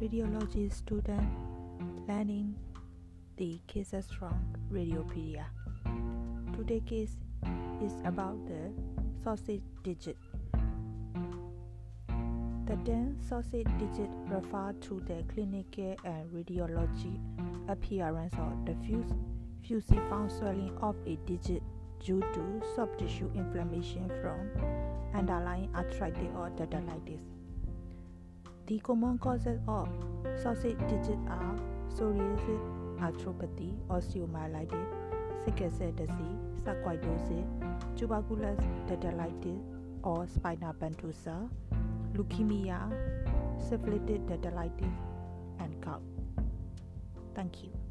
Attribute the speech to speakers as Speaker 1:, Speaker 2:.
Speaker 1: radiology student learning the cases from Radiopaedia. Today's case is about the sausage digit. The term sausage digit refers to the clinical and radiology appearance of diffuse fusiform swelling of a digit due to soft tissue inflammation from underlying arthritis or dactylitis. The common causes of sausage digit are psoriasis, arthropathy, osteomyelitis, sickle cell disease, sarcoidosis, tuberculous dactylitis or spina bifida, leukemia, syphilitic dactylitis, and gout. Thank you.